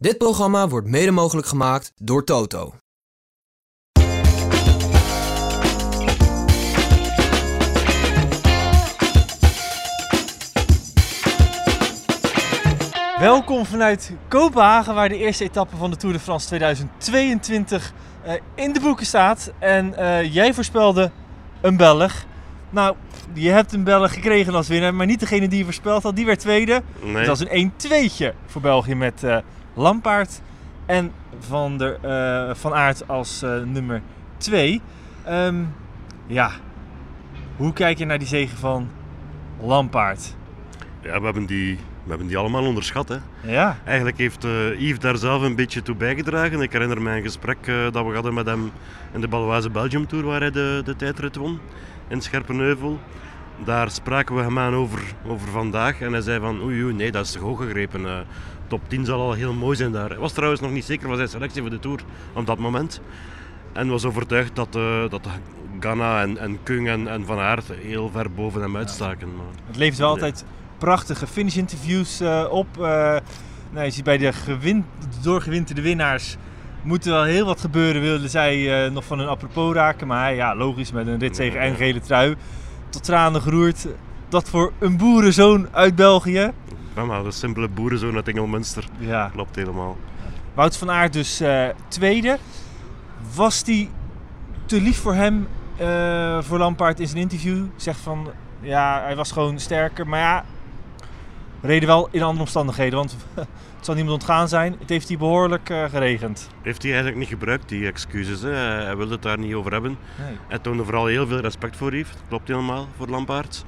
Dit programma wordt mede mogelijk gemaakt door Toto. Welkom vanuit Kopenhagen, waar de eerste etappe van de Tour de France 2022 eh, in de boeken staat. En eh, jij voorspelde een Belg. Nou, je hebt een Belg gekregen als winnaar, maar niet degene die je voorspeld had. Die werd tweede. Nee. Dat was een 1-2'tje voor België met eh Lampaard en Van, der, eh, van Aert als eh, nummer 2. ja, hoe kijk je naar die zegen van Lampaard? Ja, we hebben, die, we hebben die allemaal onderschat. Hè. Ja, Eigenlijk heeft eh, Yves daar zelf een beetje toe bijgedragen. Ik herinner me een gesprek dat we hadden met hem in de Baloise Belgium Tour, waar hij de, de tijdrit won in Scherpenheuvel. Daar spraken we hem aan over, over vandaag en hij zei van oei, oei nee, dat is te hoog gegrepen. Top 10 zal al heel mooi zijn daar. Hij was trouwens nog niet zeker van zijn selectie voor de Tour op dat moment. En was overtuigd dat, eh dat Ghana en, en Kung en, en Van Aert heel ver boven hem uitstaken. Maar het levert wel Nee. altijd prachtige finish-interviews eh, op. Nou, je ziet bij de gewin, doorgewinterde winnaars moet er wel heel wat gebeuren, wilden zij nog van hun apropos raken. Maar hij, ja, logisch, met een ritzege en gele trui, tot tranen geroerd. Dat voor een boerenzoon uit België. Maar de simpele boerenzoon uit Engelmunster. Ja, Klopt helemaal. Wout van Aert dus eh, tweede. Was die te lief voor hem, eh, voor Lampaard in zijn interview? Zegt van, ja, hij was gewoon sterker. Maar ja, reden wel in andere omstandigheden. Want het zal niemand ontgaan zijn. Het heeft hier behoorlijk eh, geregend. Heeft hij eigenlijk niet gebruikt, die excuses. Hè? Hij hij wilde het daar niet over hebben. Nee. Hij toonde vooral heel veel respect voor. Dat klopt helemaal, voor Lampaard.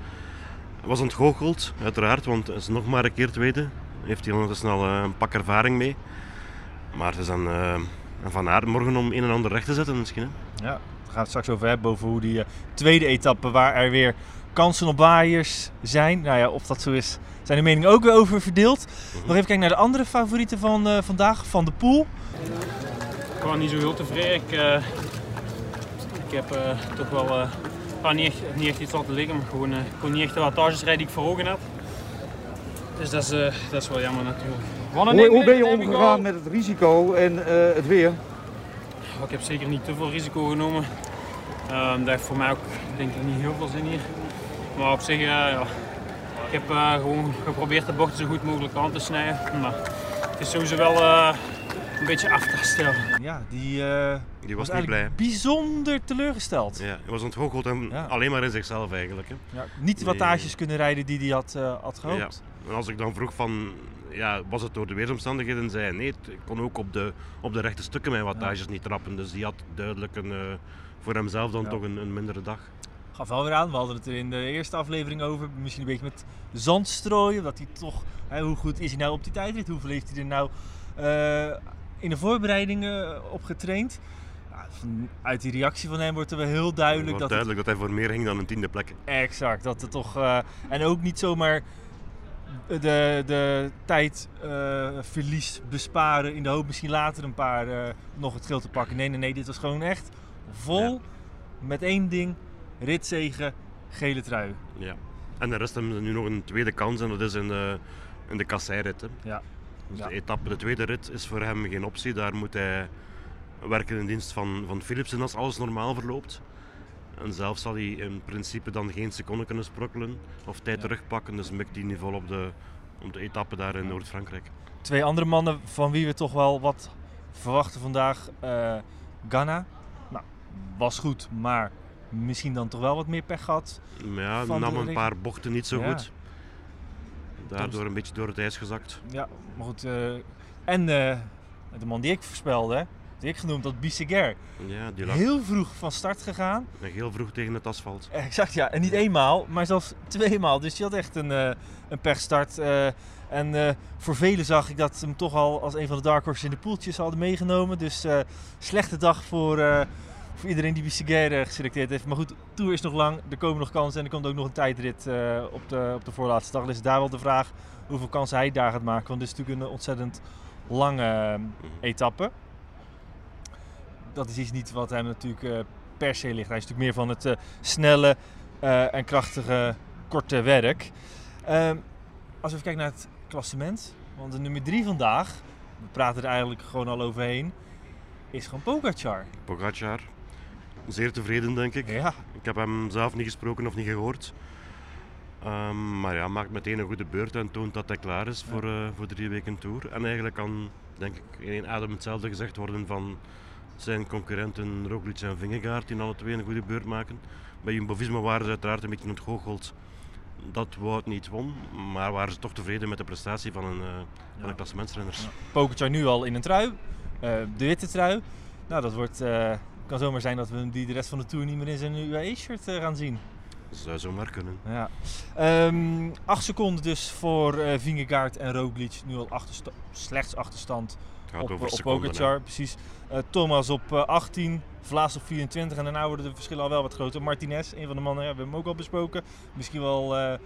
Was ontgoocheld, uiteraard, want hij is nog maar een keer tweede. Heeft hij ondertussen al een pak ervaring mee. Maar het is aan, eh, aan Van Aert morgen om een en ander recht te zetten misschien. Hè? Ja, daar gaan we het straks over hebben. Over hoe die eh, tweede etappe, waar er weer kansen op waaiers zijn. Nou ja, of dat zo is, zijn de meningen ook weer over verdeeld. Nog even kijken naar de andere favorieten van eh, vandaag. Van de Poel. Ik was niet zo heel tevreden. Ik, eh, ik heb eh, toch wel eh, ja, niet, echt, niet echt iets laten liggen, maar gewoon, eh, ik kon niet echt de wattages rijden die ik voor ogen had. Dus dat is, eh, dat is wel jammer natuurlijk. Hoe, hoe ben je omgegaan met het risico en eh, het weer? Oh, Ik heb zeker niet te veel risico genomen. Ehm, dat heeft voor mij ook denk ik niet heel veel zin hier. Maar op zich, ja, ik heb gewoon geprobeerd de bochten zo goed mogelijk aan te snijden. Maar het is sowieso wel een beetje aftasten. ja. Ja, die eh, Die was was niet blij. bijzonder teleurgesteld. Ja, hij was ontgoocheld en Ja. alleen maar in zichzelf eigenlijk. Hè? Ja, niet de Nee. wattages kunnen rijden die hij had, eh, had gehoopt. En als ik dan vroeg van, ja, was het door de weersomstandigheden, zei hij nee, ik kon ook op de, op de rechte stukken mijn wattages niet trappen. Dus die had duidelijk een, eh, voor hemzelf dan Ja. toch een, een mindere dag. Gaf wel weer aan, we hadden het er in de eerste aflevering over. Misschien een beetje met zand strooien. Dat hij toch, hè, hoe goed is hij nou op die tijdrit? Hoeveel heeft hij er nou eh, in de voorbereidingen op getraind? Ja, uit die reactie van hem wordt er wel heel duidelijk Het dat het duidelijk dat hij voor meer ging dan een tiende plek. Exact, dat het toch. eh, en ook niet zomaar de, de tijd eh, verlies besparen in de hoop misschien later een paar eh, nog het geld te pakken. Nee, nee, nee, dit was gewoon echt vol met één ding: ritzegen, gele trui. Ja. En de rest hebben nu nog een tweede kans en dat is in de, in de kasseirit. hè. Ja. Dus Ja. de etappe, de tweede rit is voor hem geen optie. Daar moet hij werken in dienst van, van Philipsen als alles normaal verloopt. En zelf zal hij in principe dan geen seconde kunnen sprokkelen of tijd Ja. terugpakken. Dus mikt hij vol op de, op de etappe daar in Noord-Frankrijk. Twee andere mannen van wie we toch wel wat verwachten vandaag. eh Ghana. Nou, was goed, maar misschien dan toch wel wat meer pech gehad. Ja, nam een paar bochten niet zo Ja. goed. Daardoor een beetje door het ijs gezakt. Ja, maar goed. eh, en eh, de man die ik voorspelde, die ik genoemd had, Bisseguer. Ja, die lag Heel vroeg van start gegaan. nog heel vroeg tegen het asfalt. Exact, ja. En niet eenmaal, maar zelfs tweemaal. Dus die had echt een, eh een pechstart. en voor velen zag ik dat ze hem toch al als een van de dark horses in de poeltjes hadden meegenomen. Dus slechte dag voor, voor iedereen die Bisseguer eh, geselecteerd heeft. Maar goed, de Tour is nog lang. Er komen nog kansen en er komt ook nog een tijdrit eh, op, de, op de voorlaatste dag. Dus daar wel de vraag hoeveel kansen hij daar gaat maken. Want dit is natuurlijk een ontzettend lange eh, etappe. Dat is iets niet wat hem natuurlijk eh, per se ligt. Hij is natuurlijk meer van het eh, snelle eh, en krachtige korte werk. Ehm, als we even kijken naar het klassement. Want de nummer drie vandaag we praten er eigenlijk gewoon al overheen, is gewoon Pogacar. Pogacar, zeer tevreden denk ik. Ja, Ik heb hem zelf niet gesproken of niet gehoord. Ehm, maar ja, maakt meteen een goede beurt en toont dat hij klaar is voor, eh, voor drie weken tour. En eigenlijk kan, denk ik, in één adem hetzelfde gezegd worden van zijn concurrenten Roglic en Vingegaard, die alle twee een goede beurt maken. Bij Jumbo-Visma waren ze uiteraard een beetje ontgoocheld dat Wout niet won, maar waren ze toch tevreden met de prestatie van een, eh van de klassementsrenners. Pogacar nu al in een trui, eh, de witte trui. Nou, dat wordt, kan zomaar zijn dat we hem die de rest van de tour niet meer in zijn UAE-shirt eh, gaan zien. Zou zomaar kunnen. Ja. Ehm, acht seconden dus voor eh Vingegaard en Roglic. Nu al achtersta- slechts achterstand gaat op, over op seconden. hè. Pogacar. Precies. Eh, Thomas op eh, 18, Vlaas op 24 en daarna worden de verschillen al wel wat groter. Martinez, een van de mannen, ja, we hebben hem ook al besproken. Misschien wel eh,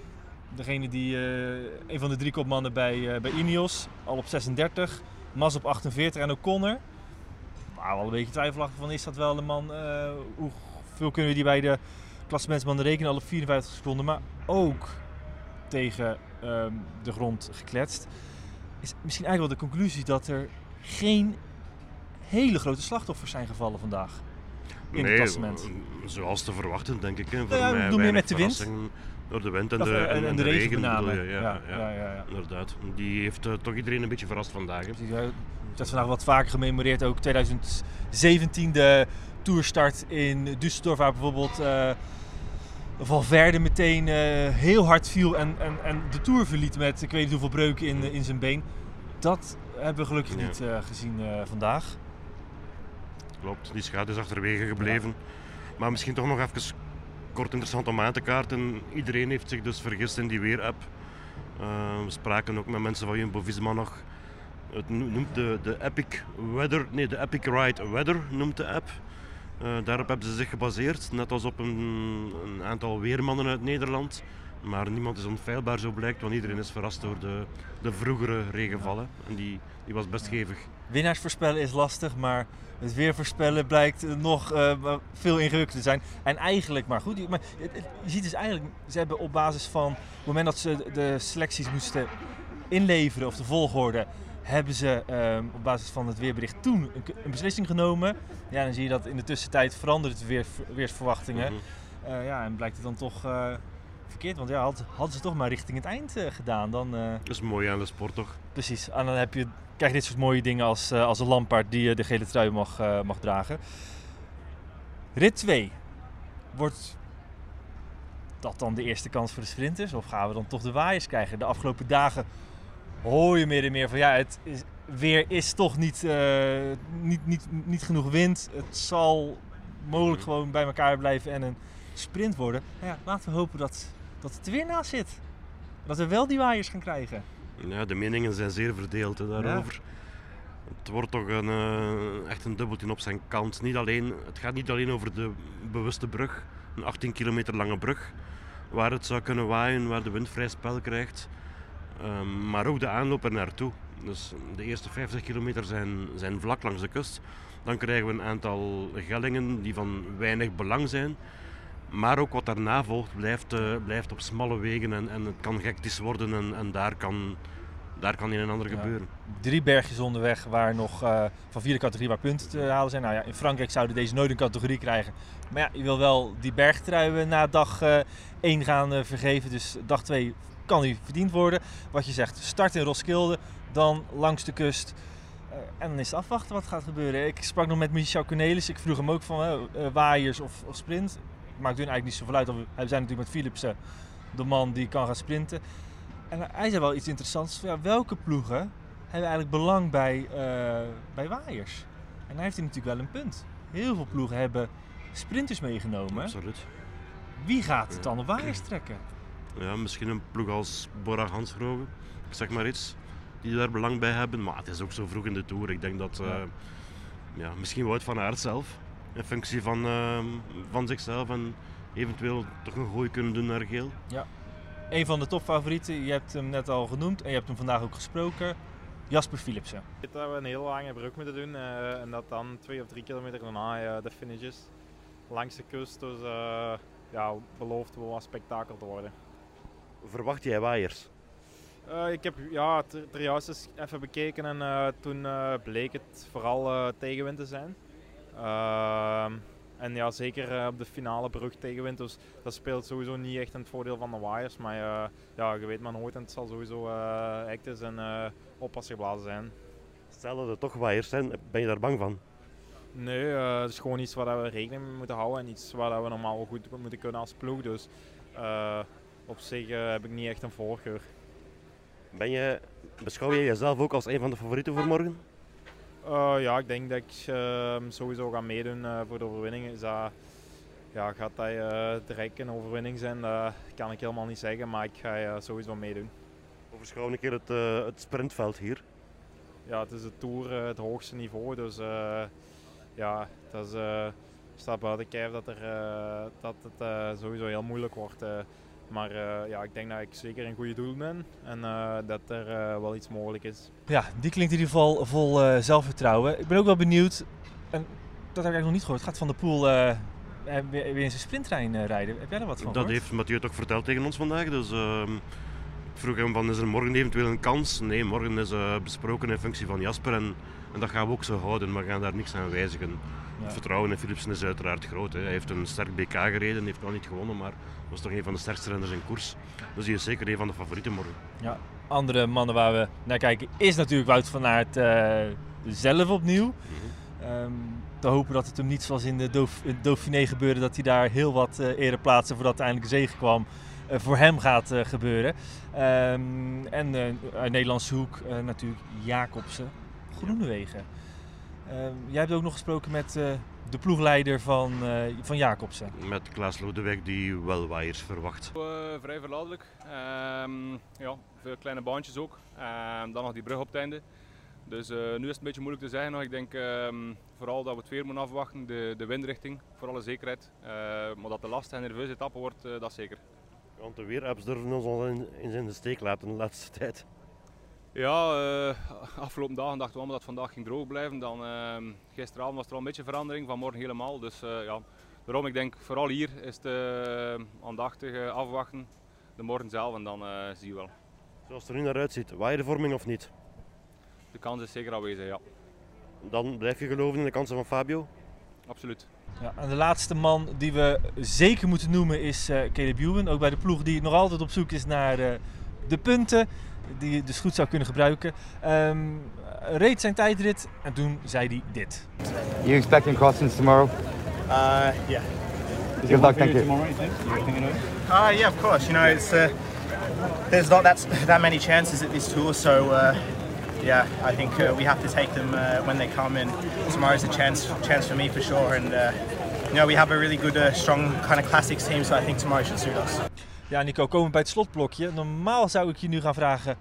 degene die, eh, een van de drie kopmannen bij, eh, bij Ineos, al op 36. Mas op 48 en O'Connor. Waar we al een beetje twijfelachtig van is dat wel een man, eh, hoeveel kunnen we die bij de klassementsmannen rekenen, al op 54 seconden. Maar ook tegen ehm, de grond gekletst. Is misschien eigenlijk wel de conclusie dat er geen hele grote slachtoffers zijn gevallen vandaag. In het nee, klassement. w- zoals te verwachten denk ik. Hè. Voor ja, mij weinig met de wind. Door de wind en Of, de, eh, en, en de regen. bedoel je, ja, ja, ja, ja, ja, ja. Inderdaad. Die heeft eh, toch iedereen een beetje verrast vandaag. Hè. Het is vandaag wat vaker gememoreerd. Ook 2017 de toerstart in Düsseldorf, waar bijvoorbeeld eh Valverde meteen eh, heel hard viel en, en, en de tour verliet met ik weet niet hoeveel breuken in, in zijn been. Dat hebben we gelukkig niet eh, gezien eh, vandaag. Klopt, die schade is achterwege gebleven. Maar misschien toch nog even kort interessant om aan te kaarten. Iedereen heeft zich dus vergist in die weerapp. Eh, we spraken ook met mensen van Jumbo-Visma nog. Het no- noemt de, de Epic Weather, nee, de Epic Ride Weather noemt de app. Eh, daarop hebben ze zich gebaseerd, net als op een, een aantal weermannen uit Nederland. Maar niemand is onfeilbaar, zo blijkt, want iedereen is verrast door de, de vroegere regenvallen. En die, die was best hevig. Winnaars voorspellen is lastig, maar het weer voorspellen blijkt eh, nog eh, veel ingewikkelder te zijn. En eigenlijk, maar goed, je- maar je ziet dus eigenlijk, ze hebben op basis van het moment dat ze de selecties moesten inleveren of de volgorde, hebben ze ehm, op basis van het weerbericht toen een, beslissing genomen. Ja, dan zie je dat in de tussentijd verandert het weer, weersverwachtingen. Mhm. Eh, ja, en blijkt het dan toch eh, verkeerd, want ja, had- hadden ze toch maar richting het eind eh, gedaan, dan... eh, Dat is mooi aan de sport toch? Precies, en dan heb je, krijg je dit soort mooie dingen als, eh, als een Lampaard die de gele trui mag, mag dragen. Rit 2. Wordt dat dan de eerste kans voor de sprinters? Of gaan we dan toch de waaiers krijgen? De afgelopen dagen hoor je meer en meer van ja, het is, weer is toch niet, niet, niet, niet genoeg wind. Het zal mogelijk gewoon bij elkaar blijven en een sprint worden. Nou ja, laten we hopen dat, dat het er weer naast zit. Dat we wel die waaiers gaan krijgen. Ja, de meningen zijn zeer verdeeld hè, daarover. Het wordt toch een, eh, echt een dubbeltje op zijn kant. Niet alleen, het gaat niet alleen over de bewuste brug, een 18 kilometer lange brug, waar het zou kunnen waaien, waar de wind vrij spel krijgt. Ehm, maar ook de aanloop er naartoe. Dus de eerste 50 kilometer zijn, zijn vlak langs de kust. Dan krijgen we een aantal gellingen die van weinig belang zijn. Maar ook wat daarna volgt blijft, eh, blijft op smalle wegen en, en het kan hectisch worden en, en daar, kan, daar kan een en ander Ja. gebeuren. drie bergjes onderweg waar nog eh, van vierde categorie waar punten te halen zijn. Nou ja, in Frankrijk zouden deze nooit een categorie krijgen. Maar ja, je wil wel die bergtruien na dag 1 gaan eh, vergeven. Dus dag 2 kan die verdiend worden. Wat je zegt, start in Roskilde, dan langs de kust. En dan is het afwachten wat gaat gebeuren. Ik sprak nog met Michel Cornelis. Ik vroeg hem ook van waaiers of, of sprint. Maakt hun eigenlijk niet zoveel uit. We zijn natuurlijk met Philipsen de man die kan gaan sprinten. En hij zei wel iets interessants. Ja, welke ploegen hebben eigenlijk belang bij, eh, bij waaiers. En daar heeft hij natuurlijk wel een punt. Heel veel ploegen hebben sprinters meegenomen. Absoluut. Wie gaat het dan op waaiers trekken? Ja, misschien een ploeg als Bora Hansgrohe, ik zeg maar iets, die daar belang bij hebben. Maar het is ook zo vroeg in de Tour. Ik denk dat Ja. ja, misschien Wout van Aert zelf, in functie van, eh, van zichzelf en eventueel toch een gooi kunnen doen naar geel. Een van de topfavorieten, je hebt hem net al genoemd en je hebt hem vandaag ook gesproken. Jasper Philipsen. Ik weet dat we een heel lange brug moeten doen eh, en dat dan twee of drie kilometer daarna eh, de finish is. Langs de kust, dus eh, ja, belooft wel wat spektakel te worden. Verwacht jij waaiers? Uh, ik heb ja, er juist eens even bekeken en uh, toen uh, bleek het vooral tegenwind te zijn. Ehm, en ja, zeker op de finale brug tegenwind. Dus dat speelt sowieso niet echt in het voordeel van de wires. Maar ja, je weet maar nooit en het zal sowieso actes en oppas geblazen zijn. Stel dat er toch wires zijn, ben je daar bang van? Nee, het is gewoon iets waar we rekening mee moeten houden en iets waar we normaal goed moeten kunnen als ploeg. Dus op zich heb ik niet echt een voorkeur. Ben je, beschouw je jezelf ook als een van de favorieten voor morgen? Uh, ja, ik denk dat ik uh, sowieso ga meedoen uh, voor de overwinning. Is dat, ja, gaat dat direct een overwinning zijn? Dat kan ik helemaal niet zeggen, maar ik ga sowieso meedoen. Overschouw een keer het, het sprintveld hier. Ja, het is de Tour het hoogste niveau, dus ja, dat is, staat buiten kijf dat, er, dat het sowieso heel moeilijk wordt. Maar uh, ja, ik denk dat ik zeker een goede doel ben en uh, dat er uh, wel iets mogelijk is. Ja, die klinkt in ieder geval vol zelfvertrouwen. Ik ben ook wel benieuwd, en dat heb ik eigenlijk nog niet gehoord, gaat Van der Poel weer, weer in zijn sprinttrein rijden? Heb jij er wat van Dat heeft Mathieu toch verteld tegen ons vandaag. Dus ehm, ik vroeg hem van, is er morgen eventueel een kans? Nee, morgen is besproken in functie van Jasper en, en dat gaan we ook zo houden. We gaan daar niks aan wijzigen. Het vertrouwen in Philipsen is uiteraard groot. Hè. Hij heeft een sterk BK gereden, heeft nog niet gewonnen, maar was toch een van de sterkste renners in koers. Dus hij is zeker een van de favorieten morgen. Ja, andere mannen waar we naar kijken is natuurlijk Wout van Aert uh, zelf opnieuw. Mm -hmm. te hopen dat het hem niet zoals in de Dauph Dauphiné gebeurde, dat hij daar heel wat uh, eerder plaatste voordat uiteindelijk de zege kwam. Uh, voor hem gaat gebeuren. Um, en uit Nederlandse hoek natuurlijk Jacobsen, Groenewegen. Ehm, jij hebt ook nog gesproken met uh, de ploegleider van, uh, van Jacobsen. Met Klaas Lodewijk die wel waaiers verwacht. Uh, vrij verladelijk. Ehm, ja, veel kleine baantjes ook. Ehm, dan nog die brug op het einde. Dus nu is het een beetje moeilijk te zeggen nog. Ik denk vooral dat we het weer moeten afwachten, de, de windrichting, voor alle zekerheid. maar dat de last en nerveuze etappe wordt, dat zeker. Want de weerapps durven ons al in, in de steek laten de laatste tijd. Ja, uh, afgelopen dagen dachten we allemaal dat vandaag ging droog blijven. Dan, uh, gisteravond was er al een beetje verandering, vanmorgen helemaal. Dus uh, ja, daarom ik denk vooral hier is het uh, aandachtig afwachten, de morgen zelf en dan zie je wel. Zoals het er nu naar uitziet, waai de vorming of niet? De kans is zeker aanwezig, ja. Dan blijf je geloven in de kansen van Fabio? Absoluut. Ja, en de laatste man die we zeker moeten noemen is uh, Caleb Ewan. Ook bij de ploeg die nog altijd op zoek is naar de punten die je dus goed zou kunnen gebruiken. Um, reed zijn tijdrit en toen zei hij dit. You expecting crossings tomorrow? Uh, yeah. Good luck, thank you. Tomorrow, you think? Uh, yeah, of course. You know, it's uh, there's not that that many chances at this tour, so uh, yeah, I think uh, we have to take them uh, when they come. And tomorrow's a chance chance for me for sure. And uh, you know, we have a really good, uh, strong kind of classics team, so I think tomorrow should suit us. Ja, Nico, komen we bij het slotblokje. Normaal zou ik je nu gaan vragen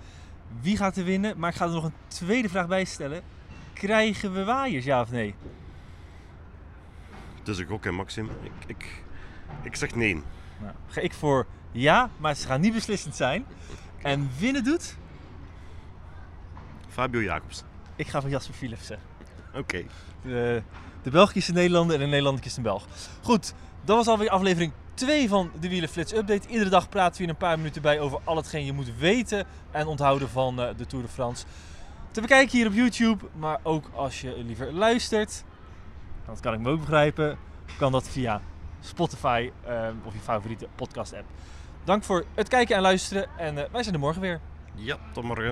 wie gaat er winnen, maar ik ga er nog een tweede vraag bij stellen. Krijgen we waaiers, ja of nee? Het is een gok, hè, Maxim. Ik, ik, ik zeg nee. Nou, ga ik voor ja, maar ze gaan niet beslissend zijn. En winnen doet? Fabio Jacobs. Ik ga voor Jasper Philipsen. Oké. De, de Belg is een Nederlander en de Nederlander een Belg. Goed, dat was alweer aflevering 2 van de Wielenflits Update. Iedere dag praten we hier een paar minuten bij over al hetgeen je moet weten en onthouden van uh, de Tour de France. Te bekijken hier op YouTube, maar ook als je liever luistert, dat kan ik me ook begrijpen, kan dat via Spotify uh, of je favoriete podcast app. Dank voor het kijken en luisteren en uh, wij zijn er morgen weer. Ja, tot morgen.